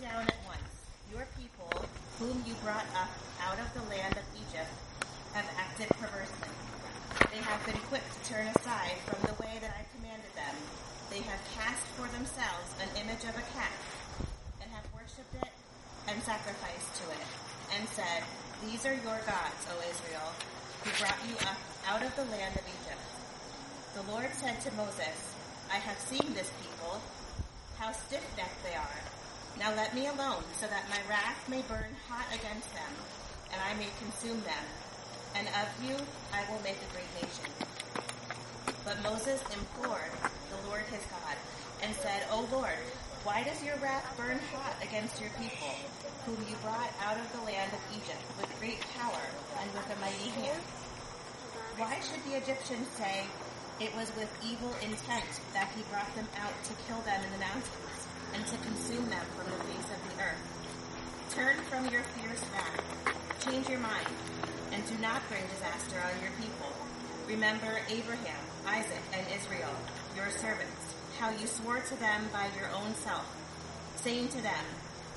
down at once. Your people, whom you brought up out of the land of Egypt, have acted perversely. They have been quick to turn aside from the way that I commanded them. They have cast for themselves an image of a calf, and have worshipped it and sacrificed to it, and said, These are your gods, O Israel, who brought you up out of the land of Egypt. The Lord said to Moses, I have seen this people, how stiff-necked they are. Now let me alone, so that my wrath may burn hot against them, and I may consume them. And of you I will make a great nation. But Moses implored the Lord his God, and said, O Lord, why does your wrath burn hot against your people, whom you brought out of the land of Egypt with great power and with a mighty hand? Why should the Egyptians say, it was with evil intent that he brought them out to kill them in the mountains and to consume them from the face of the earth. Turn from your fierce wrath, change your mind, and do not bring disaster on your people. Remember Abraham, Isaac, and Israel, your servants, how you swore to them by your own self, saying to them,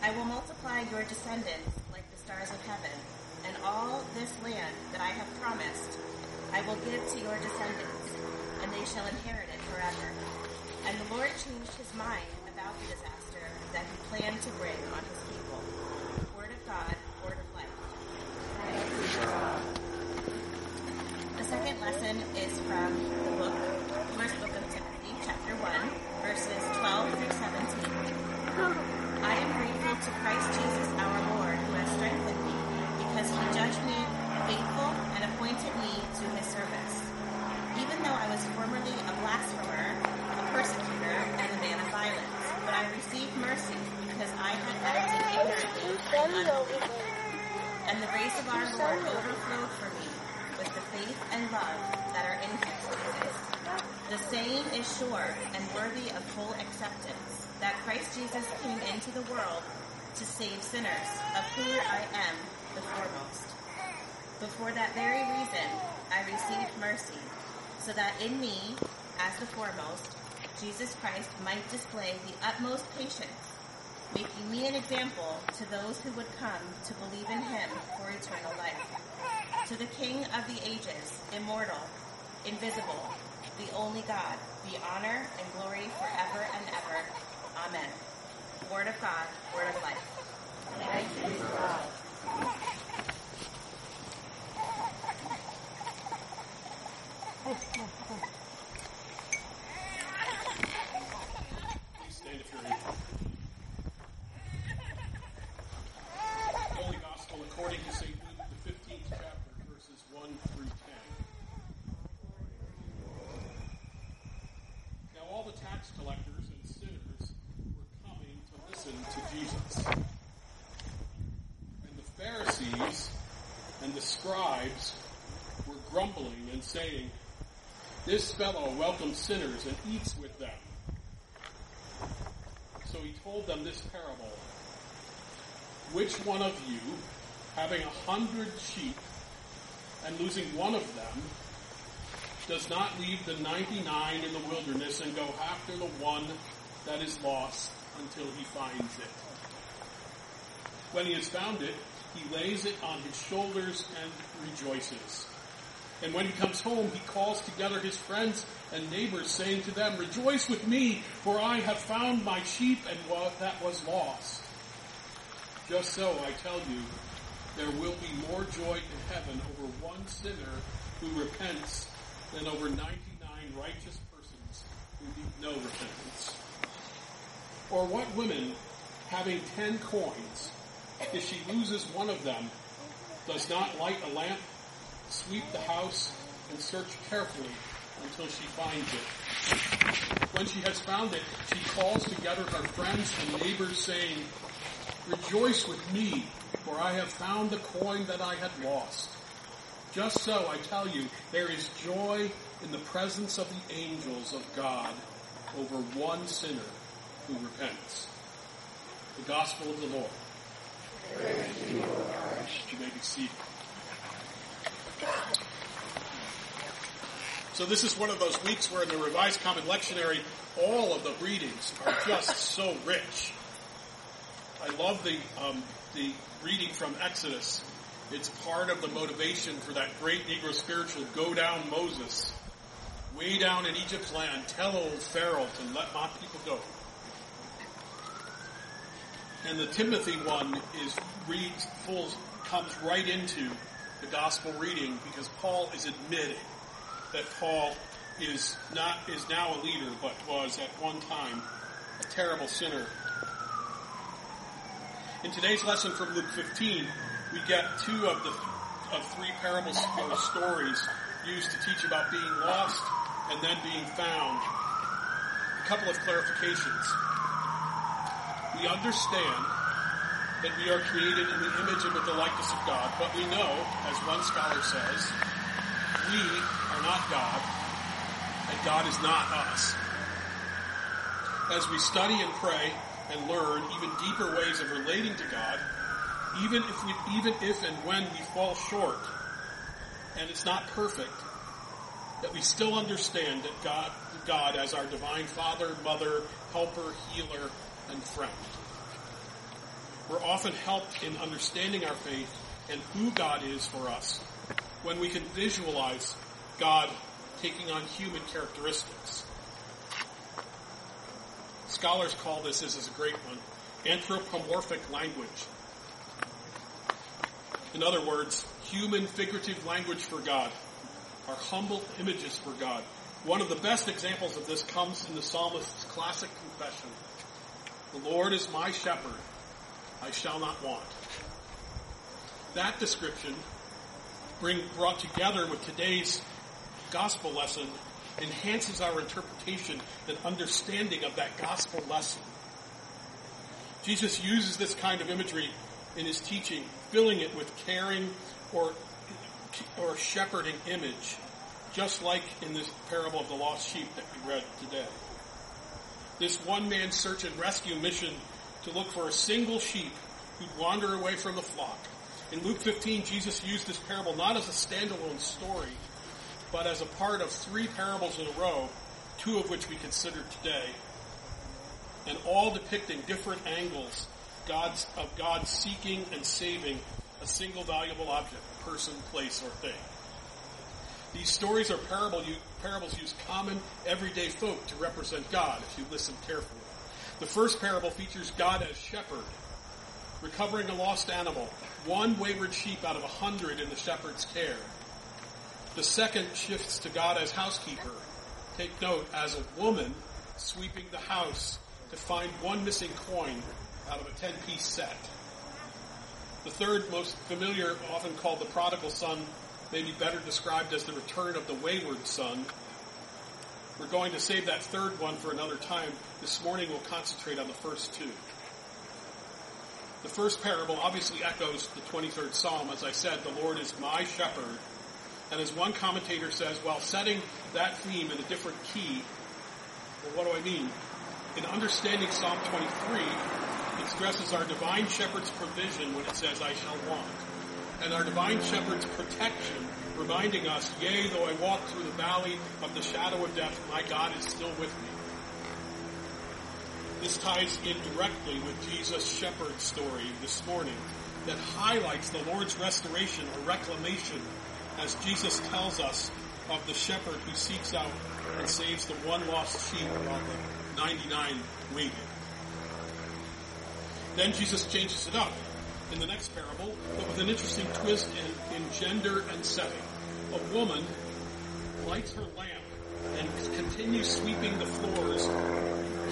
I will multiply your descendants like the stars of heaven, and all this land that I have promised I will give to your descendants and they shall inherit it forever. And the Lord changed his mind about the disaster that he planned to bring on his people. Word of God, word of life. The second lesson is from the book, first book of Timothy, chapter 1, verses 12 through 17. I am grateful to Christ Jesus our Lord who has strengthened me because he judged me faithful and appointed me to his service even though I was formerly a blasphemer, a persecutor, and a man of violence. Received mercy because I had acted ignorantly and. And the grace of our Lord overflowed for me with the faith and love that are in Christ Jesus. The saying is sure and worthy of full acceptance that Christ Jesus came into the world to save sinners, of whom I am the foremost. But for that very reason, I received mercy so that in me, as the foremost, Jesus Christ might display the utmost patience, making me an example to those who would come to believe in him for eternal life. To the King of the ages, immortal, invisible, the only God, be honor and glory forever and ever. Amen. Word of God, word of life. Thanks be to God. Please stand if you're able. Holy Gospel according to St. Luke, the 15th chapter, verses 1 through 10. Now all the tax collectors and sinners were coming to listen to Jesus. And the Pharisees and the scribes were grumbling and saying, This fellow welcomes sinners and eats with them. So he told them this parable. Which one of you, having a hundred sheep and losing one of them, does not leave the 99 in the wilderness and go after the one that is lost until he finds it? When he has found it, he lays it on his shoulders and rejoices. And when he comes home, he calls together his friends and neighbors, saying to them, Rejoice with me, for I have found my sheep and what that was lost. Just so, I tell you, there will be more joy in heaven over one sinner who repents than over 99 righteous persons who need no repentance. Or what woman, having ten coins, if she loses one of them, does not light a lamp, sweep the house, and search carefully until she finds it. When she has found it, she calls together her friends and neighbors saying, Rejoice with me, for I have found the coin that I had lost. Just so, I tell you, there is joy in the presence of the angels of God over one sinner who repents. The Gospel of the Lord. You may be seated. So this is one of those weeks where in the Revised Common Lectionary, all of the readings are just so rich. I love the um, the reading from Exodus. It's part of the motivation for that great Negro spiritual, Go Down Moses. Way down in Egypt's land, tell old Pharaoh to let my people go. And the Timothy one is reads full comes right into the gospel reading because Paul is admitting that Paul is not is now a leader, but was at one time a terrible sinner. In today's lesson from Luke 15, we get two of the of three parables or stories used to teach about being lost and then being found. A couple of clarifications. We understand that we are created in the image and with the likeness of God, but we know, as one scholar says, we not God, and God is not us. As we study and pray and learn even deeper ways of relating to God, even if we, even if and when we fall short, and it's not perfect, that we still understand that God, God as our divine Father, Mother, Helper, Healer, and Friend. We're often helped in understanding our faith and who God is for us when we can visualize God taking on human characteristics. Scholars call this, this is a great one, anthropomorphic language. In other words, human figurative language for God, our humble images for God. One of the best examples of this comes in the psalmist's classic confession. The Lord is my shepherd. I shall not want. That description bring, brought together with today's gospel lesson enhances our interpretation and understanding of that gospel lesson. Jesus uses this kind of imagery in his teaching, filling it with caring or, or shepherding image, just like in this parable of the lost sheep that we read today. This one man search and rescue mission to look for a single sheep who'd wander away from the flock. In Luke 15, Jesus used this parable not as a standalone story, but as a part of three parables in a row, two of which we consider today, and all depicting different angles God's, of God seeking and saving a single valuable object, person, place, or thing. These stories are parable, parables use common, everyday folk to represent God, if you listen carefully. The first parable features God as shepherd, recovering a lost animal, one wayward sheep out of a hundred in the shepherd's care. The second shifts to God as housekeeper. Take note, as a woman sweeping the house to find one missing coin out of a 10 piece set. The third, most familiar, often called the prodigal son, may be better described as the return of the wayward son. We're going to save that third one for another time. This morning we'll concentrate on the first two. The first parable obviously echoes the 23rd Psalm. As I said, the Lord is my shepherd. And as one commentator says, while setting that theme in a different key, well, what do I mean? In understanding Psalm 23, it stresses our divine shepherd's provision when it says, I shall want. And our divine shepherd's protection, reminding us, yea, though I walk through the valley of the shadow of death, my God is still with me. This ties in directly with Jesus' shepherd story this morning that highlights the Lord's restoration or reclamation as Jesus tells us of the shepherd who seeks out and saves the one lost sheep while the 99 waited. Then Jesus changes it up in the next parable, but with an interesting twist in, in gender and setting. A woman lights her lamp and continues sweeping the floors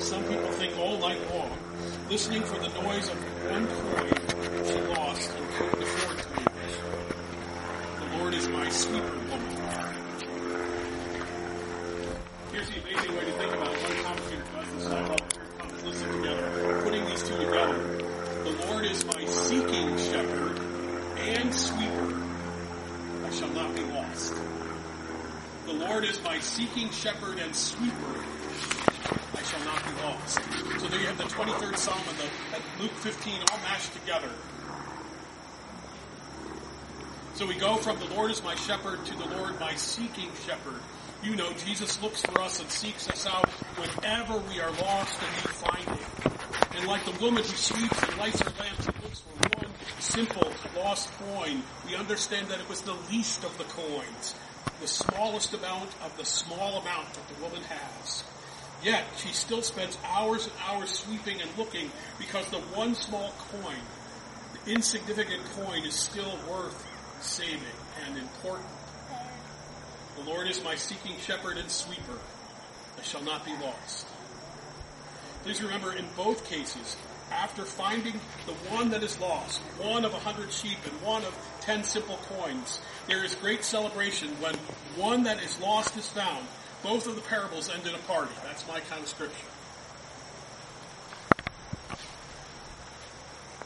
some people think all night long, listening for the noise of one coin she lost and couldn't afford to lose. The Lord is my sweeper woman. Here's the amazing way to think about. One commentator does this, uh, I love it. Listen together. Putting these two together. The Lord is my seeking shepherd and sweeper. I shall not be lost. The Lord is my seeking shepherd and sweeper I shall not be lost. So there you have the 23rd Psalm and, the, Luke 15 all mashed together. So we go from the Lord is my shepherd to the Lord my seeking shepherd. You know, Jesus looks for us and seeks us out whenever we are lost and we find him. And like the woman who sweeps and lights her lamp and looks for one simple lost coin, we understand that it was the least of the coins, the smallest amount of the small amount that the woman has. Yet she still spends hours and hours sweeping and looking because the one small coin, the insignificant coin, is still worth saving and important. The Lord is my seeking shepherd and sweeper. I shall not be lost. Please remember in both cases, after finding the one that is lost, one of a hundred sheep and one of ten simple coins, there is great celebration when one that is lost is found. Both of the parables end in a party. That's my kind of scripture.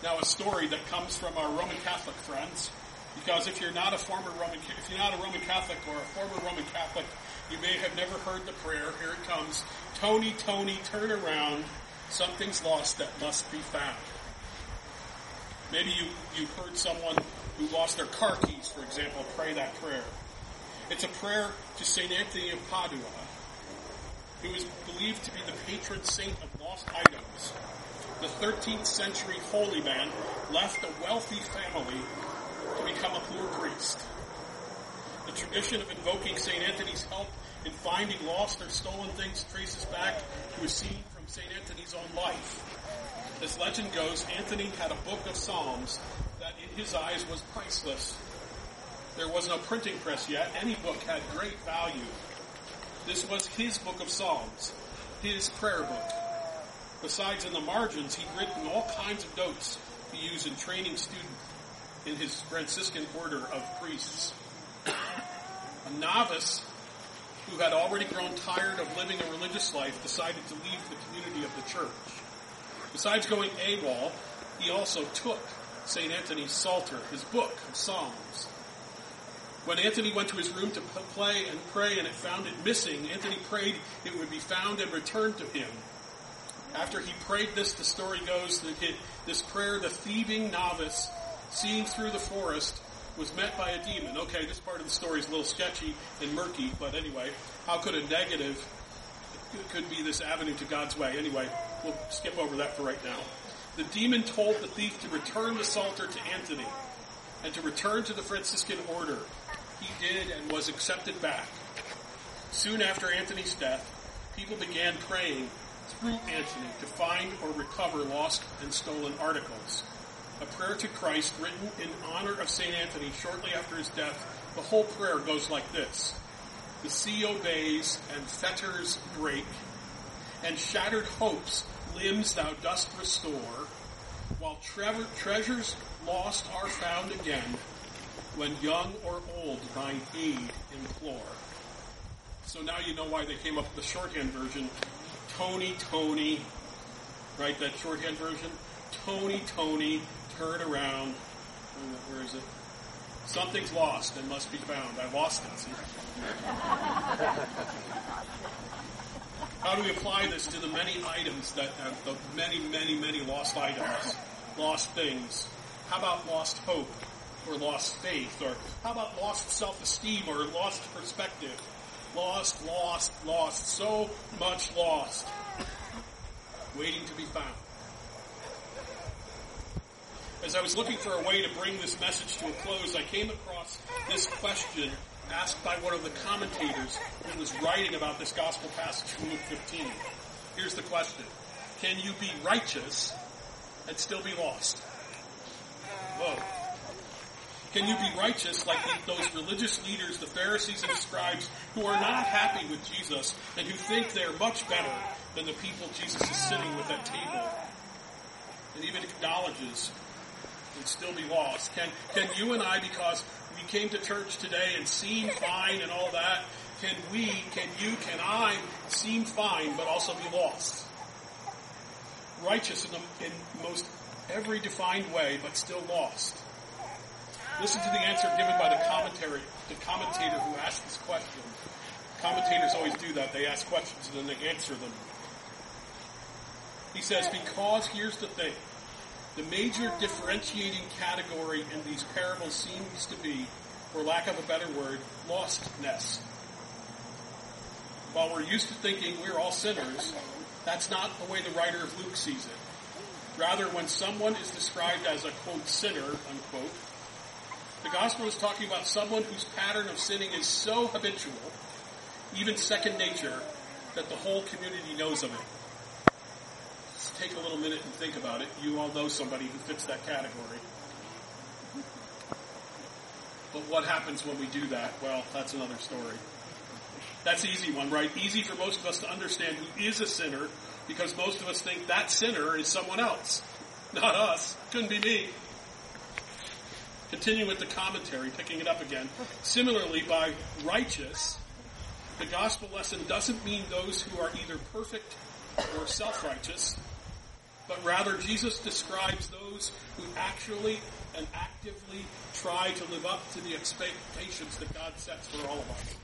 Now a story that comes from our Roman Catholic friends, because if you're not a former Roman, if you're not a Roman Catholic or a former Roman Catholic, you may have never heard the prayer. Here it comes. Tony, Tony, turn around. Something's lost that must be found. Maybe you, you've heard someone who lost their car keys, for example, pray that prayer. It's a prayer to St. Anthony of Padua, who is believed to be the patron saint of lost items. The 13th century holy man left a wealthy family to become a poor priest. The tradition of invoking St. Anthony's help in finding lost or stolen things traces back to a scene from St. Anthony's own life. As legend goes, Anthony had a book of Psalms that in his eyes was priceless. There was no printing press yet. Any book had great value. This was his book of Psalms, his prayer book. Besides, in the margins, he'd written all kinds of notes to use in training students in his Franciscan order of priests. A novice who had already grown tired of living a religious life decided to leave the community of the church. Besides going AWOL, he also took St. Anthony's Psalter, his book of Psalms. When Anthony went to his room to play and pray and it found it missing, Anthony prayed it would be found and returned to him. After he prayed this, the story goes that this prayer, the thieving novice, seeing through the forest, was met by a demon. Okay, this part of the story is a little sketchy and murky, but anyway, how could a negative could be this avenue to God's way? Anyway, we'll skip over that for right now. The demon told the thief to return the psalter to Anthony and to return to the Franciscan order. He did and was accepted back. Soon after Anthony's death, people began praying through Anthony to find or recover lost and stolen articles. A prayer to Christ written in honor of St. Anthony shortly after his death. The whole prayer goes like this. The sea obeys and fetters break, and shattered hopes limbs thou dost restore, while tre- treasures lost are found again, when young or old thine aid implore. So now you know why they came up with the shorthand version. Tony, Tony, right? That shorthand version. Tony, Tony, turn around. Where is it? Something's lost and must be found. I lost it. How do we apply this to the many items that have the many, many, many lost items, lost things? How about lost hope or lost faith? Or how about lost self-esteem or lost perspective? Lost, lost, lost. So much lost. Waiting to be found. As I was looking for a way to bring this message to a close, I came across this question asked by one of the commentators who was writing about this gospel passage from Luke 15. Here's the question. Can you be righteous and still be lost? Whoa. Can you be righteous like those religious leaders, the Pharisees and the scribes, who are not happy with Jesus and who think they're much better than the people Jesus is sitting with at table? And even acknowledges and still be lost? Can, can you and I, because we came to church today and seem fine and all that, can we, can you, can I seem fine but also be lost? Righteous in the in most every defined way but still lost. Listen to the answer given by the commentary, the commentator who asked this question. Commentators always do that. They ask questions and then they answer them. He says, because here's the thing. The major differentiating category in these parables seems to be, for lack of a better word, lostness. While we're used to thinking we're all sinners, that's not the way the writer of Luke sees it. Rather, when someone is described as a quote sinner, unquote, the gospel is talking about someone whose pattern of sinning is so habitual, even second nature, that the whole community knows of it. Take a little minute and think about it. You all know somebody who fits that category. But what happens when we do that? Well, that's another story. That's an easy one, right? Easy for most of us to understand who is a sinner because most of us think that sinner is someone else, not us. Couldn't be me. Continuing with the commentary, picking it up again. Similarly, by righteous, the gospel lesson doesn't mean those who are either perfect or self-righteous, but rather Jesus describes those who actually and actively try to live up to the expectations that God sets for all of us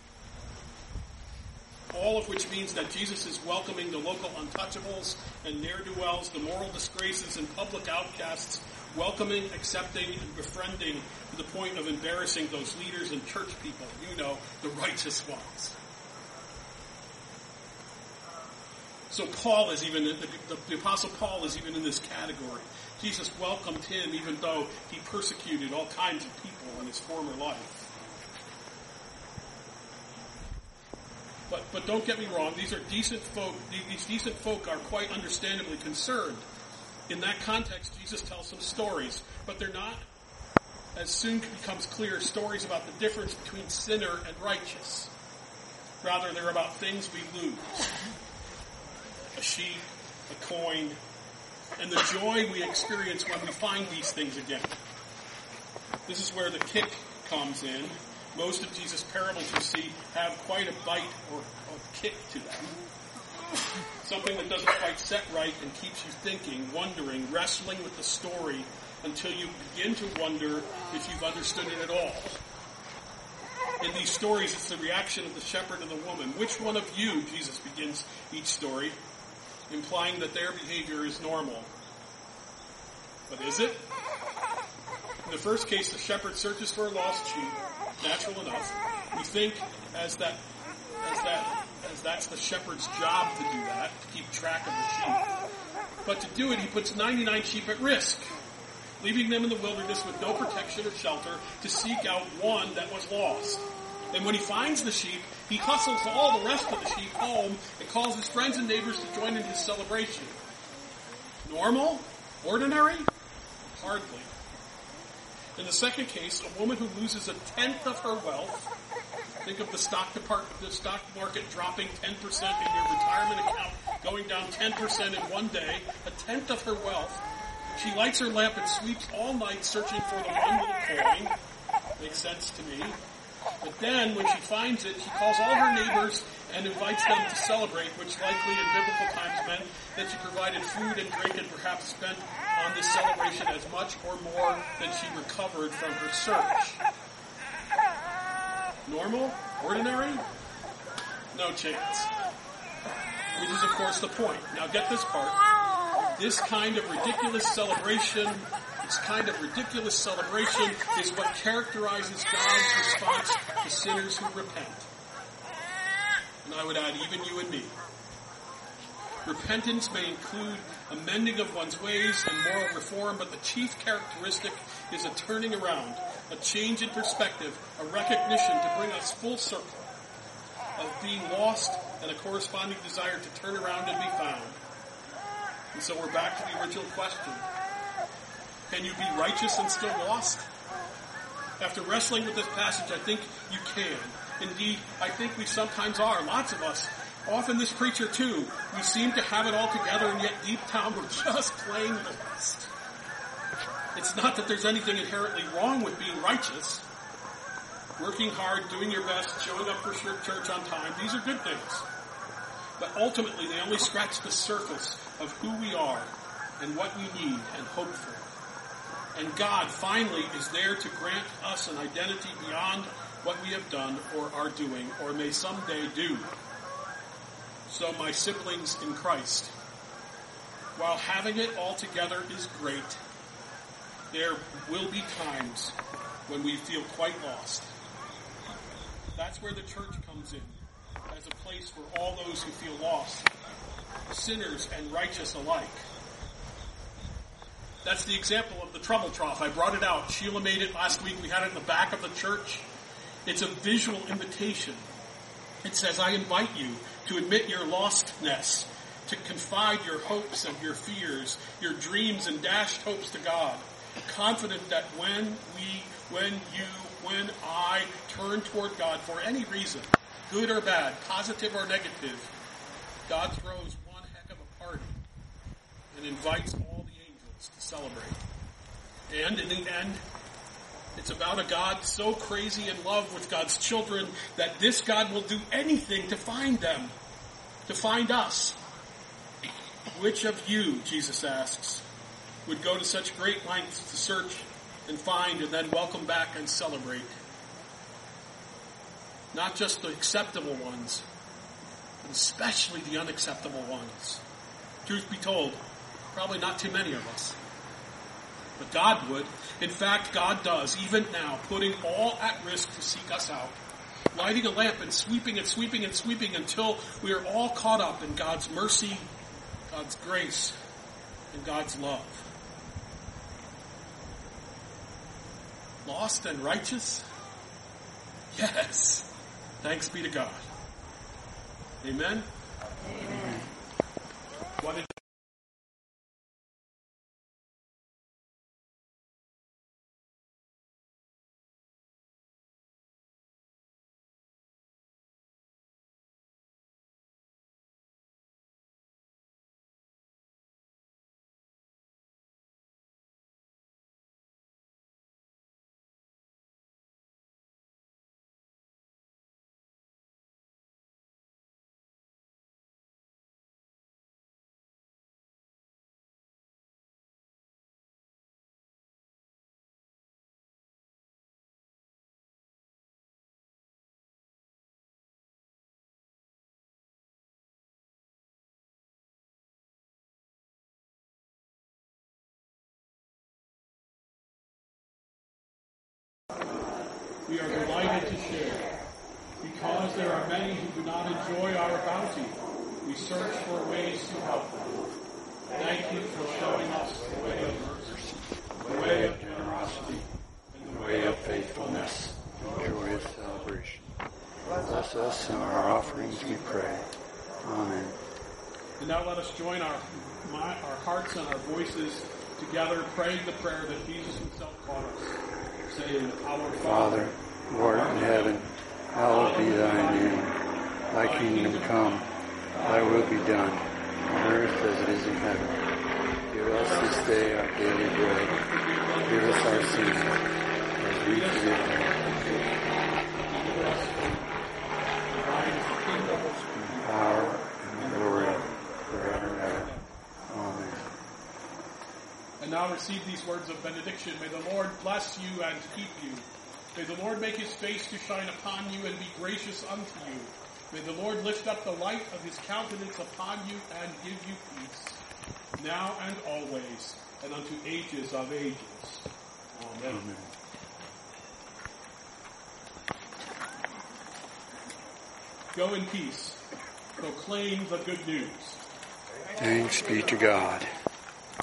all of which means that Jesus is welcoming the local untouchables and ne'er-do-wells, the moral disgraces and public outcasts, welcoming, accepting, and befriending to the point of embarrassing those leaders and church people, you know, the righteous ones. So Paul is even, the, the, the apostle Paul is even in this category. Jesus welcomed him even though he persecuted all kinds of people in his former life. But, but don't get me wrong, these are decent folk, these decent folk are quite understandably concerned. In that context, Jesus tells some stories, but they're not, as soon becomes clear, stories about the difference between sinner and righteous. Rather, they're about things we lose. A sheep, a coin, and the joy we experience when we find these things again. This is where the kick comes in most of Jesus' parables you see have quite a bite or, or kick to them. Something that doesn't quite set right and keeps you thinking, wondering, wrestling with the story until you begin to wonder if you've understood it at all. In these stories, it's the reaction of the shepherd and the woman. Which one of you, Jesus begins each story, implying that their behavior is normal. But is it? In the first case, the shepherd searches for a lost sheep natural enough. We think as that as that as that's the shepherd's job to do that, to keep track of the sheep. But to do it, he puts 99 sheep at risk, leaving them in the wilderness with no protection or shelter to seek out one that was lost. And when he finds the sheep, he hustles all the rest of the sheep home and calls his friends and neighbors to join in his celebration. Normal? Ordinary? Hardly. In the second case, a woman who loses a tenth of her wealth. Think of the stock the stock market dropping 10% in your retirement account, going down 10% in one day, a tenth of her wealth. She lights her lamp and sweeps all night searching for the one little coin. Makes sense to me. But then, when she finds it, she calls all her neighbors and invites them to celebrate, which likely in biblical times meant that she provided food and drink and perhaps spent on this celebration as much or more than she recovered from her search. Normal? Ordinary? No chance. Which is, of course, the point. Now get this part. This kind of ridiculous celebration, this kind of ridiculous celebration is what characterizes God's response to sinners who repent. And I would add, even you and me. Repentance may include amending of one's ways and moral reform, but the chief characteristic is a turning around, a change in perspective, a recognition to bring us full circle of being lost and a corresponding desire to turn around and be found. And so we're back to the original question. Can you be righteous and still lost? After wrestling with this passage, I think you can. Indeed, I think we sometimes are. Lots of us often this preacher too, we seem to have it all together and yet deep down we're just plain lost. It's not that there's anything inherently wrong with being righteous. Working hard, doing your best, showing up for church on time, these are good things. But ultimately they only scratch the surface of who we are and what we need and hope for. And God finally is there to grant us an identity beyond what we have done or are doing or may someday do. So my siblings in Christ, while having it all together is great, there will be times when we feel quite lost. That's where the church comes in, as a place for all those who feel lost, sinners and righteous alike. That's the example of the trouble trough. I brought it out. Sheila made it last week. We had it in the back of the church. It's a visual invitation. It says, I invite you to admit your lostness, to confide your hopes and your fears, your dreams and dashed hopes to God, confident that when we, when you, when I turn toward God for any reason, good or bad, positive or negative, God throws one heck of a party and invites all to celebrate. And in the end, it's about a God so crazy in love with God's children that this God will do anything to find them, to find us. Which of you, Jesus asks, would go to such great lengths to search and find and then welcome back and celebrate? Not just the acceptable ones, but especially the unacceptable ones. Truth be told, probably not too many of us. But God would. In fact, God does, even now, putting all at risk to seek us out, lighting a lamp and sweeping and sweeping and sweeping until we are all caught up in God's mercy, God's grace, and God's love. Lost and righteous? Yes. Thanks be to God. Amen? Amen. What did we are delighted to share. Because there are many who do not enjoy our bounty, we search for ways to help them. Thank you for showing us the way of mercy, the way of generosity, and the way of faithfulness, joyous celebration. Bless us in our offerings, we pray. Amen. And now let us join our, my, our hearts and our voices together, praying the prayer that Jesus himself taught us, saying, Our Father, who art in heaven, hallowed be thy name. Thy kingdom come, thy will be done, on earth as it is in heaven. Give us this day our daily bread. Give us our sins, as we forgive them. Power and glory forever and ever. Amen. And now receive these words of benediction. May the Lord bless you and keep you. May the Lord make his face to shine upon you and be gracious unto you. May the Lord lift up the light of his countenance upon you and give you peace, now and always, and unto ages of ages. Amen. Amen. Go in peace. Proclaim the good news. Thanks be to God.